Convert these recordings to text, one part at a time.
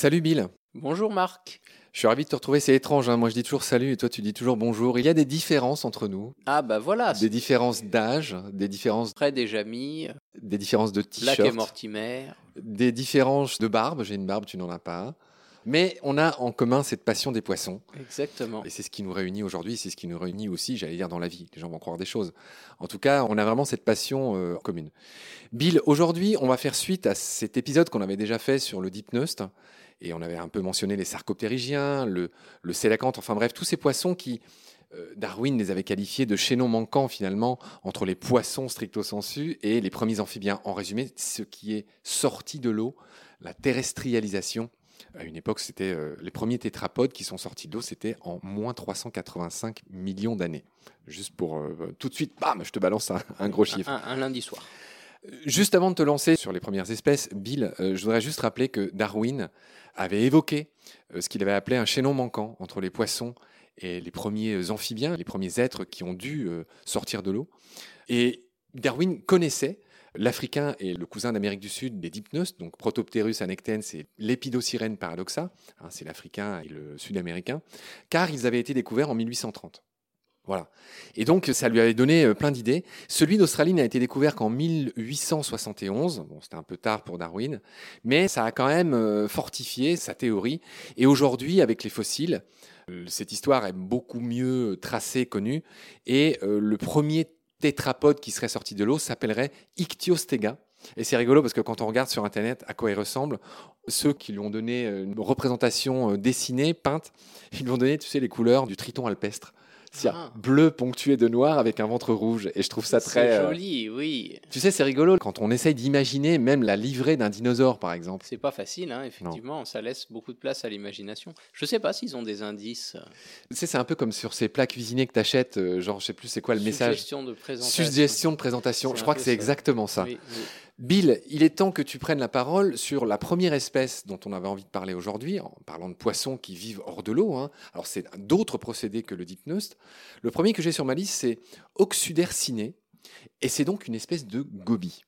Salut Bill. Bonjour Marc. Je suis ravi de te retrouver, c'est étrange, hein. moi je dis toujours salut et toi tu dis toujours bonjour. Il y a des différences entre nous. Ah bah voilà. Des différences d'âge, des différences... Près des Jamy. Des différences de t-shirt. Lac et Mortimer. Des différences de barbe, j'ai une barbe, tu n'en as pas. Mais on a en commun cette passion des poissons. Exactement. Et c'est ce qui nous réunit aujourd'hui, c'est ce qui nous réunit aussi, j'allais dire, dans la vie. Les gens vont croire des choses. En tout cas, on a vraiment cette passion euh, commune. Bill, aujourd'hui, on va faire suite à cet épisode qu'on avait déjà fait sur le Dipneust. Et on avait un peu mentionné les sarcoptérygiens, le, le sélacanthe, enfin bref, tous ces poissons qui, euh, Darwin les avait qualifiés de chaînons manquants finalement entre les poissons stricto sensu et les premiers amphibiens. En résumé, ce qui est sorti de l'eau, la terrestrialisation à une époque, c'était euh, les premiers tétrapodes qui sont sortis de l'eau, c'était en moins 385 millions d'années. Juste pour euh, tout de suite, bam, je te balance un, gros chiffre. Un, lundi soir. Juste avant de te lancer sur les premières espèces, Bill, je voudrais juste rappeler que Darwin avait évoqué ce qu'il avait appelé un chaînon manquant entre les poissons et les premiers amphibiens, les premiers êtres qui ont dû sortir de l'eau. Et Darwin connaissait L'Africain est le cousin d'Amérique du Sud des dipneustes, donc Protopterus annectens c'est l'Épidocyrène paradoxa, hein, c'est l'Africain et le Sud-Américain, car ils avaient été découverts en 1830. Voilà. Et donc, ça lui avait donné euh, plein d'idées. Celui d'Australie n'a été découvert qu'en 1871. Bon, c'était un peu tard pour Darwin, mais ça a quand même euh, fortifié sa théorie. Et aujourd'hui, avec les fossiles, euh, cette histoire est beaucoup mieux tracée, connue. Et le premier tétrapode qui serait sorti de l'eau s'appellerait Ichthyostega. Et c'est rigolo parce que quand on regarde sur Internet à quoi il ressemble, ceux qui lui ont donné une représentation euh, dessinée, peinte, ils lui ont donné, tu sais, les couleurs du triton alpestre. Ah. bleu ponctué de noir avec un ventre rouge. Et je trouve ça très. C'est euh, joli, oui. Tu sais, c'est rigolo quand on essaye d'imaginer même la livrée d'un dinosaure, par exemple. C'est pas facile, hein, effectivement. Ça laisse beaucoup de place à l'imagination. Je sais pas s'ils ont des indices. Tu sais, c'est un peu comme sur ces plats cuisinés que tu achètes, euh, genre, je sais plus c'est quoi le message. Suggestion de présentation. Suggestion de présentation. Je crois que c'est exactement ça. Bill, il est temps que tu prennes la parole sur la première espèce dont on avait envie de parler aujourd'hui, en parlant de poissons qui vivent hors de l'eau. Hein. Alors, c'est d'autres procédés que le dipneust. Le premier que j'ai sur ma liste, c'est Oxuderciné, et c'est donc une espèce de gobie.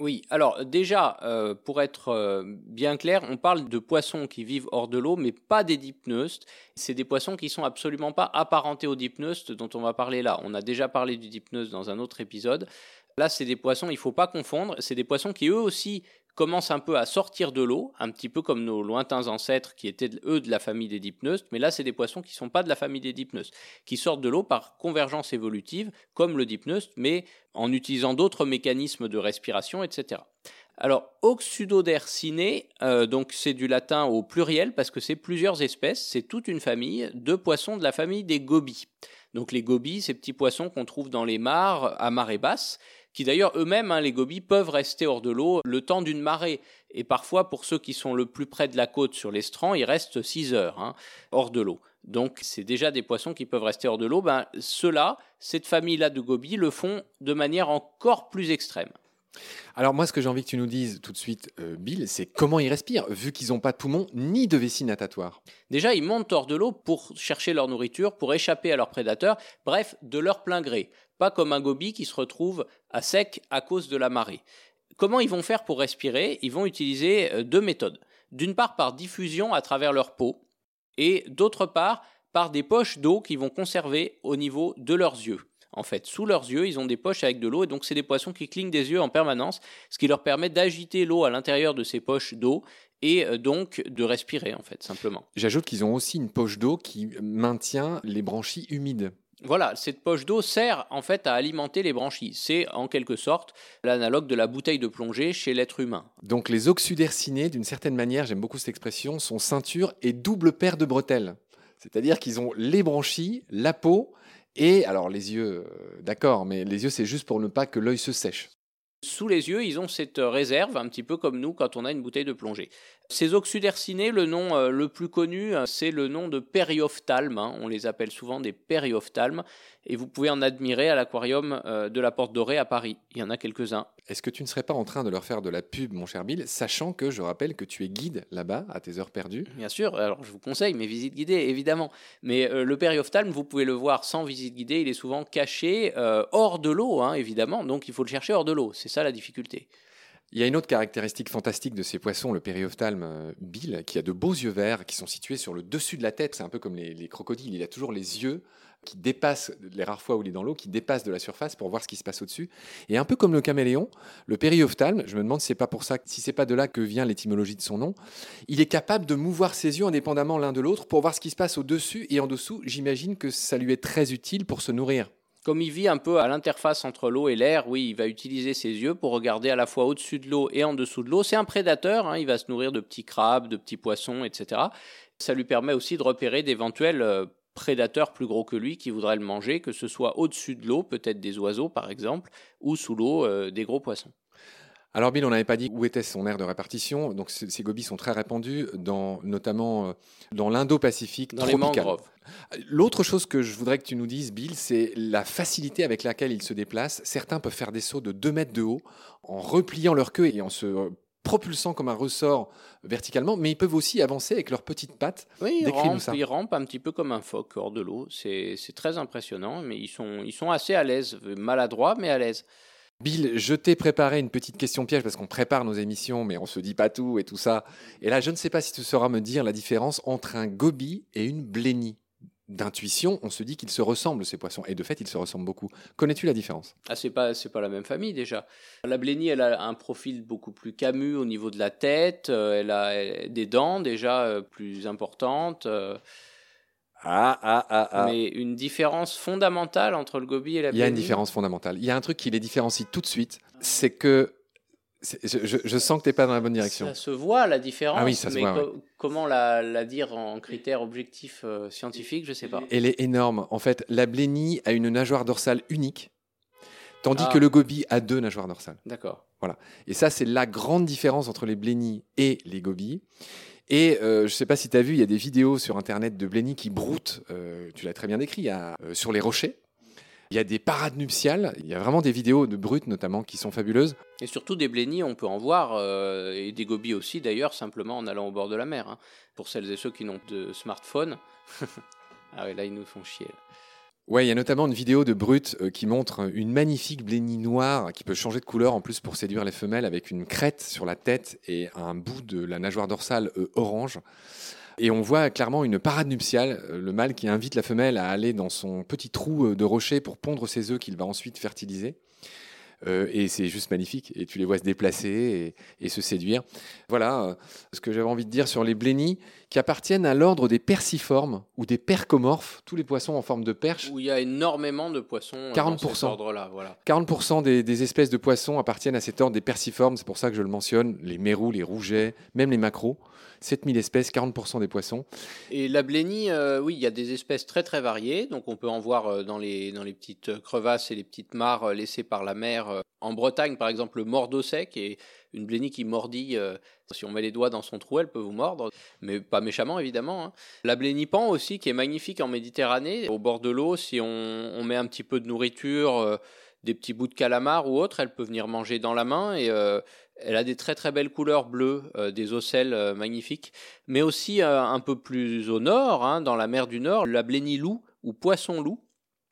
Oui, alors déjà, euh, pour être euh, bien clair, on parle de poissons qui vivent hors de l'eau, mais pas des dipneustes. C'est des poissons qui sont absolument pas apparentés aux dipneustes dont on va parler là. On a déjà parlé du dipneust dans un autre épisode. Là, c'est des poissons, il ne faut pas confondre, c'est des poissons qui eux aussi commencent un peu à sortir de l'eau, un petit peu comme nos lointains ancêtres qui étaient eux de la famille des dipneustes, mais là c'est des poissons qui ne sont pas de la famille des dipneustes, qui sortent de l'eau par convergence évolutive, comme le dipneuste, mais en utilisant d'autres mécanismes de respiration, etc. Alors, Oxudoderciné, euh, donc c'est du latin au pluriel parce que c'est plusieurs espèces, c'est toute une famille de poissons de la famille des gobies. Donc les gobies, ces petits poissons qu'on trouve dans les mares à marée basse, qui d'ailleurs eux-mêmes, hein, les gobies, peuvent rester hors de l'eau le temps d'une marée. Et parfois, pour ceux qui sont le plus près de la côte sur l'estran, ils restent 6 heures hein, hors de l'eau. Donc c'est déjà des poissons qui peuvent rester hors de l'eau. Ben, Ceux-là, cette famille-là de gobies, le font de manière encore plus extrême. Alors moi, ce que j'ai envie que tu nous dises tout de suite, euh, Bill, c'est comment ils respirent, vu qu'ils n'ont pas de poumons ni de vessie natatoire. Déjà, ils montent hors de l'eau pour chercher leur nourriture, pour échapper à leurs prédateurs, bref, de leur plein gré. Pas comme un gobie qui se retrouve à sec à cause de la marée. Comment ils vont faire pour respirer? Ils vont utiliser euh, deux méthodes. D'une part par diffusion à travers leur peau, et d'autre part par des poches d'eau qu'ils vont conserver au niveau de leurs yeux en fait. Sous leurs yeux, ils ont des poches avec de l'eau, et donc c'est des poissons qui clignent des yeux en permanence, ce qui leur permet d'agiter l'eau à l'intérieur de ces poches d'eau, et euh, donc de respirer, en fait, simplement. J'ajoute qu'ils ont aussi une poche d'eau qui maintient les branchies humides. Voilà, cette poche d'eau sert en fait à alimenter les branchies. C'est en quelque sorte l'analogue de la bouteille de plongée chez l'être humain. Donc les oxudercinés, d'une certaine manière, j'aime beaucoup cette expression, sont ceinture et double paire de bretelles. C'est-à-dire qu'ils ont les branchies, la peau et alors les yeux, euh, d'accord, mais les yeux c'est juste pour ne pas que l'œil se sèche. Sous les yeux, ils ont cette réserve, un petit peu comme nous quand on a une bouteille de plongée. Ces oxudercinés, le nom euh, le plus connu, euh, c'est le nom de périophthalmes. Hein. On les appelle souvent des périophthalmes. Et vous pouvez en admirer à l'aquarium euh, de la Porte Dorée à Paris. Il y en a quelques-uns. Est-ce que tu ne serais pas en train de leur faire de la pub, mon cher Bill, sachant que je rappelle que tu es guide là-bas, à tes heures perdues? Bien sûr. Alors, je vous conseille mes visites guidées, évidemment. Mais le périophthalme, vous pouvez le voir sans visite guidée. Il est souvent caché hors de l'eau, hein, évidemment. Donc, il faut le chercher hors de l'eau. C'est ça la difficulté. Il y a une autre caractéristique fantastique de ces poissons, le périophthalme euh, bill, qui a de beaux yeux verts qui sont situés sur le dessus de la tête. C'est un peu comme les, crocodiles. Il a toujours les yeux qui dépassent, les rares fois où il est dans l'eau, qui dépassent de la surface pour voir ce qui se passe au-dessus. Et un peu comme le caméléon, le périophthalme, je me demande si c'est pas pour ça, si c'est pas de là que vient l'étymologie de son nom, il est capable de mouvoir ses yeux indépendamment l'un de l'autre pour voir ce qui se passe au-dessus et en dessous. J'imagine que ça lui est très utile pour se nourrir. Comme il vit un peu à l'interface entre l'eau et l'air, oui, il va utiliser ses yeux pour regarder à la fois au-dessus de l'eau et en dessous de l'eau. C'est un prédateur, hein, il va se nourrir de petits crabes, de petits poissons, etc. Ça lui permet aussi de repérer d'éventuels euh, prédateurs plus gros que lui qui voudraient le manger, que ce soit au-dessus de l'eau, peut-être des oiseaux par exemple, ou sous l'eau, euh, des gros poissons. Alors Bill, on n'avait pas dit où était son aire de répartition. Donc ces gobies sont très répandus, dans, notamment euh, dans l'Indo-Pacifique dans les mangroves. L'autre chose que je voudrais que tu nous dises, Bill, c'est la facilité avec laquelle ils se déplacent. Certains peuvent faire des sauts de 2 mètres de haut en repliant leur queue et en se propulsant comme un ressort verticalement, mais ils peuvent aussi avancer avec leurs petites pattes. Oui, ils rampent, ils rampent, un petit peu comme un phoque hors de l'eau. C'est très impressionnant, mais ils sont, ils sont assez à l'aise, maladroits, mais à l'aise. Bill, je t'ai préparé une petite question piège parce qu'on prépare nos émissions, mais on se dit pas tout et tout ça. Et là, je ne sais pas si tu sauras me dire la différence entre un goby et une blénie. D'intuition, on se dit qu'ils se ressemblent ces poissons, et de fait, ils se ressemblent beaucoup. Connais-tu la différence? Ah, c'est pas, c'est pas la même famille déjà. La blénie, elle a un profil beaucoup plus camus au niveau de la tête. Euh, elle a des dents déjà euh, plus importantes. Ah, ah, ah, ah. Mais une différence fondamentale entre le gobi et la Il y a une différence fondamentale. Il y a un truc qui les différencie tout de suite, c'est que je, sens que tu n'es pas dans la bonne direction. Ça se voit la différence, ah oui, ça se mais voit, comment la, dire en critères objectifs euh, scientifiques, je ne sais pas. Elle est énorme. En fait, la blénie a une nageoire dorsale unique, tandis que le gobi a deux nageoires dorsales. D'accord. Voilà. Et ça, c'est la grande différence entre les blénies et les gobies. Et euh, je ne sais pas si tu as vu, il y a des vidéos sur Internet de Blenny qui broutent, euh, tu l'as très bien décrit, euh, sur les rochers. Il y a des parades nuptiales, il y a vraiment des vidéos de brutes notamment qui sont fabuleuses. Et surtout des blennies, on peut en voir, et des gobies aussi d'ailleurs, simplement en allant au bord de la mer. Hein. Pour celles et ceux qui n'ont de smartphone. ah oui, là ils nous font chier. Ouais, il y a notamment une vidéo de Brut euh, qui montre une magnifique blénie noire qui peut changer de couleur en plus pour séduire les femelles avec une crête sur la tête et un bout de la nageoire dorsale euh, orange. Et on voit clairement une parade nuptiale, euh, le mâle qui invite la femelle à aller dans son petit trou de rocher pour pondre ses œufs qu'il va ensuite fertiliser. Euh, et c'est juste magnifique. Et tu les vois se déplacer et, se séduire. Voilà euh, ce que j'avais envie de dire sur les blénies qui appartiennent à l'ordre des perciformes ou des percomorphes, tous les poissons en forme de perche. Où il y a énormément de poissons 40%, dans cet ordre-là. Voilà. 40% des, des, espèces de poissons appartiennent à cet ordre des perciformes. C'est pour ça que je le mentionne. Les mérous, les rougets, même les macros. 7000 espèces, 40% des poissons. Et la blénie, euh, oui, il y a des espèces très très variées. Donc on peut en voir euh, dans les, dans les petites crevasses et les petites mares euh, laissées par la mer. En Bretagne, par exemple, le mordeau sec est une blénie qui mordit. si on met les doigts dans son trou, elle peut vous mordre, mais pas méchamment évidemment. Hein. La blénie pan aussi, qui est magnifique en Méditerranée, au bord de l'eau, si on, met un petit peu de nourriture des petits bouts de calamar ou autre, elle peut venir manger dans la main et elle a des très très belles couleurs bleues, euh, des ocelles euh, magnifiques, mais aussi euh, un peu plus au nord, hein, dans la mer du Nord, la blénie-loup ou poisson-loup,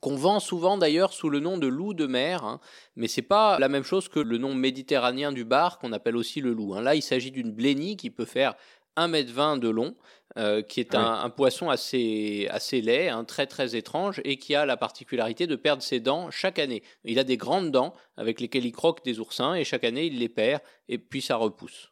qu'on vend souvent d'ailleurs sous le nom de loup de mer, hein, mais c'est pas la même chose que le nom méditerranéen du bar qu'on appelle aussi le loup. Hein. Là, il s'agit d'une blénie qui peut faire 1m20 de long, euh, qui est un, poisson assez, assez laid, hein, très très étrange, et qui a la particularité de perdre ses dents chaque année. Il a des grandes dents avec lesquelles il croque des oursins, et chaque année il les perd, et puis ça repousse.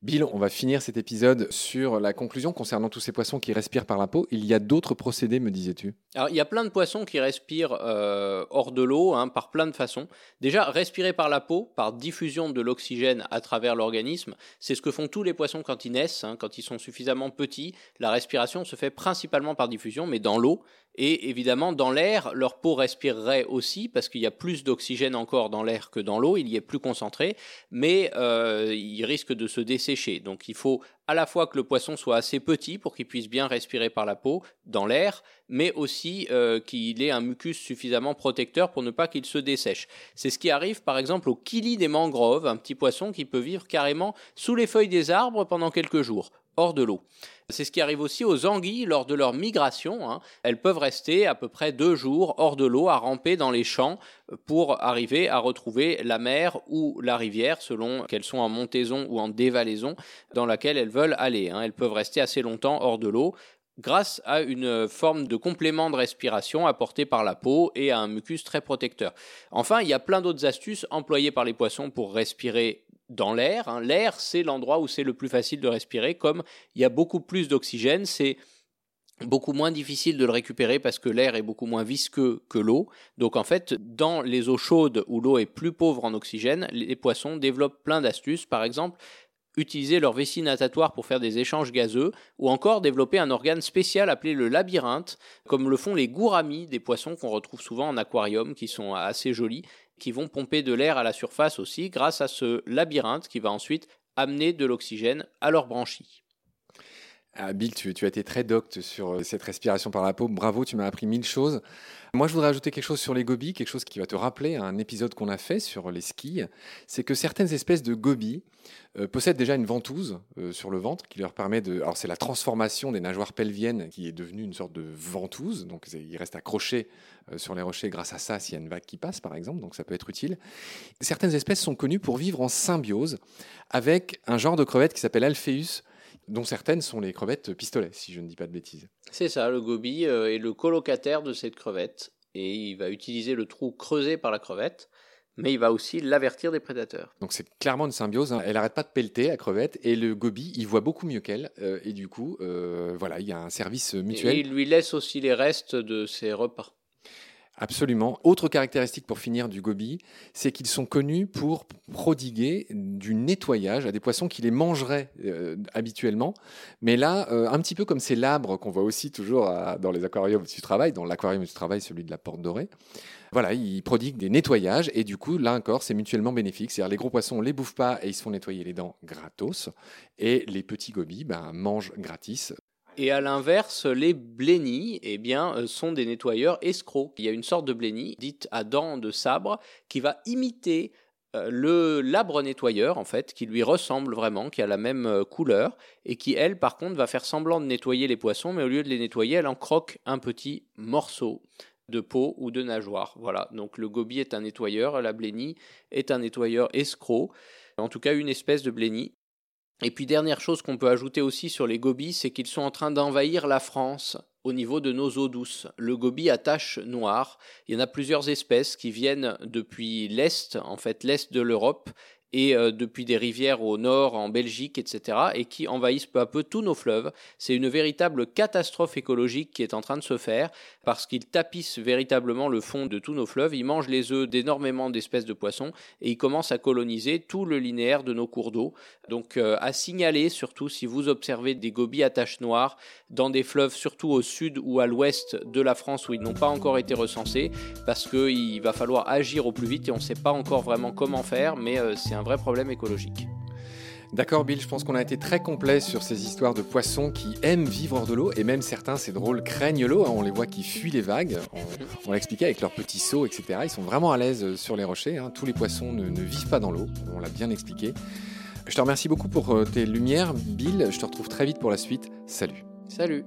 Bill, on va finir cet épisode sur la conclusion concernant tous ces poissons qui respirent par la peau. Il y a d'autres procédés, me disais-tu? Il y a plein de poissons qui respirent euh, hors de l'eau, hein, par plein de façons. Déjà, respirer par la peau, par diffusion de l'oxygène à travers l'organisme, c'est ce que font tous les poissons quand ils naissent, hein. quand ils sont suffisamment petits. La respiration se fait principalement par diffusion, mais dans l'eau. Et évidemment, dans l'air, leur peau respirerait aussi parce qu'il y a plus d'oxygène encore dans l'air que dans l'eau, il y est plus concentré, mais euh, ils risquent de se dessécher dessécher. Donc il faut à la fois que le poisson soit assez petit pour qu'il puisse bien respirer par la peau, dans l'air, mais aussi euh, qu'il ait un mucus suffisamment protecteur pour ne pas qu'il se dessèche. C'est ce qui arrive par exemple au kili des mangroves, un petit poisson qui peut vivre carrément sous les feuilles des arbres pendant quelques jours hors de l'eau. C'est ce qui arrive aussi aux anguilles lors de leur migration. Hein. Elles peuvent rester à peu près deux jours hors de l'eau à ramper dans les champs pour arriver à retrouver la mer ou la rivière selon qu'elles sont en montaison ou en dévalaison dans laquelle elles veulent aller. Hein. Elles peuvent rester assez longtemps hors de l'eau grâce à une forme de complément de respiration apporté par la peau et à un mucus très protecteur. Enfin, il y a plein d'autres astuces employées par les poissons pour respirer dans l'air. Hein. L'air, c'est l'endroit où c'est le plus facile de respirer. Comme il y a beaucoup plus d'oxygène, c'est beaucoup moins difficile de le récupérer parce que l'air est beaucoup moins visqueux que l'eau. Donc en fait, dans les eaux chaudes où l'eau est plus pauvre en oxygène, les poissons développent plein d'astuces. Par exemple, utiliser leur vessie natatoire pour faire des échanges gazeux, ou encore développer un organe spécial appelé le labyrinthe, comme le font les gouramis des poissons qu'on retrouve souvent en aquarium, qui sont assez jolis qui vont pomper de l'air à la surface aussi grâce à ce labyrinthe qui va ensuite amener de l'oxygène à leurs branchies. Ah, Bill, tu, as été très docte sur euh, cette respiration par la peau. Bravo, tu m'as appris mille choses. Moi, je voudrais ajouter quelque chose sur les gobies, quelque chose qui va te rappeler un épisode qu'on a fait sur les skis. C'est que certaines espèces de gobies euh, possèdent déjà une ventouse euh, sur le ventre qui leur permet de. Alors, c'est la transformation des nageoires pelviennes qui est devenue une sorte de ventouse. Donc, ils restent accrochés sur les rochers grâce à ça s'il y a une vague qui passe, par exemple. Donc, ça peut être utile. Certaines espèces sont connues pour vivre en symbiose avec un genre de crevette qui s'appelle Alpheus dont certaines sont les crevettes pistolets, si je ne dis pas de bêtises. C'est ça, le goby euh, est le colocataire de cette crevette, et il va utiliser le trou creusé par la crevette, mais il va aussi l'avertir des prédateurs. Donc c'est clairement une symbiose, hein. elle n'arrête pas de pelleter la crevette, et le goby, il voit beaucoup mieux qu'elle, euh, et du coup, euh, voilà, il y a un service mutuel. Et il lui laisse aussi les restes de ses repas. Absolument. Autre caractéristique pour finir du goby, c'est qu'ils sont connus pour prodiguer du nettoyage à des poissons qui les mangeraient euh, habituellement. Mais là, euh, un petit peu comme ces labres qu'on voit aussi toujours dans les aquariums où tu travailles, dans l'aquarium où tu travailles, celui de la Porte Dorée. Voilà, ils prodiguent des nettoyages et du coup, là encore, c'est mutuellement bénéfique. C'est-à-dire les gros poissons, on les bouffe pas et ils se font nettoyer les dents gratos. Et les petits gobies ben, mangent gratis et à l'inverse, les blennies eh bien, euh, sont des nettoyeurs escrocs. Il y a une sorte de blennie, dite à dents de sabre, qui va imiter euh, le labre nettoyeur en fait qui lui ressemble vraiment qui a la même euh, couleur et qui elle par contre va faire semblant de nettoyer les poissons mais au lieu de les nettoyer elle en croque un petit morceau de peau ou de nageoire. Voilà. Donc le goby est un nettoyeur la blennie est un nettoyeur escroc. En tout cas une espèce de blennie et puis dernière chose qu'on peut ajouter aussi sur les gobies, c'est qu'ils sont en train d'envahir la France au niveau de nos eaux douces. Le goby à taches noires, il y en a plusieurs espèces qui viennent depuis l'Est, en fait l'Est de l'Europe, et euh, depuis des rivières au nord, en Belgique, etc., et qui envahissent peu à peu tous nos fleuves. C'est une véritable catastrophe écologique qui est en train de se faire, parce qu'ils tapissent véritablement le fond de tous nos fleuves, ils mangent les œufs d'énormément d'espèces de poissons, et ils commencent à coloniser tout le linéaire de nos cours d'eau. Donc euh, à signaler, surtout si vous observez des gobies à taches noires dans des fleuves, surtout au sud ou à l'ouest de la France, où ils n'ont pas encore été recensés, parce qu'il va falloir agir au plus vite, et on ne sait pas encore vraiment comment faire, mais euh, c'est un vrai problème écologique. D'accord Bill, je pense qu'on a été très complet sur ces histoires de poissons qui aiment vivre hors de l'eau et même certains, c'est drôle, craignent l'eau. Hein. on les voit qui fuient les vagues. On, l'a expliqué avec leurs petits sauts, etc. Ils sont vraiment à l'aise euh, sur les rochers. Hein. Tous les poissons ne, vivent pas dans l'eau. On l'a bien expliqué. Je te remercie beaucoup pour euh, tes lumières, Bill. Je te retrouve très vite pour la suite. Salut. Salut.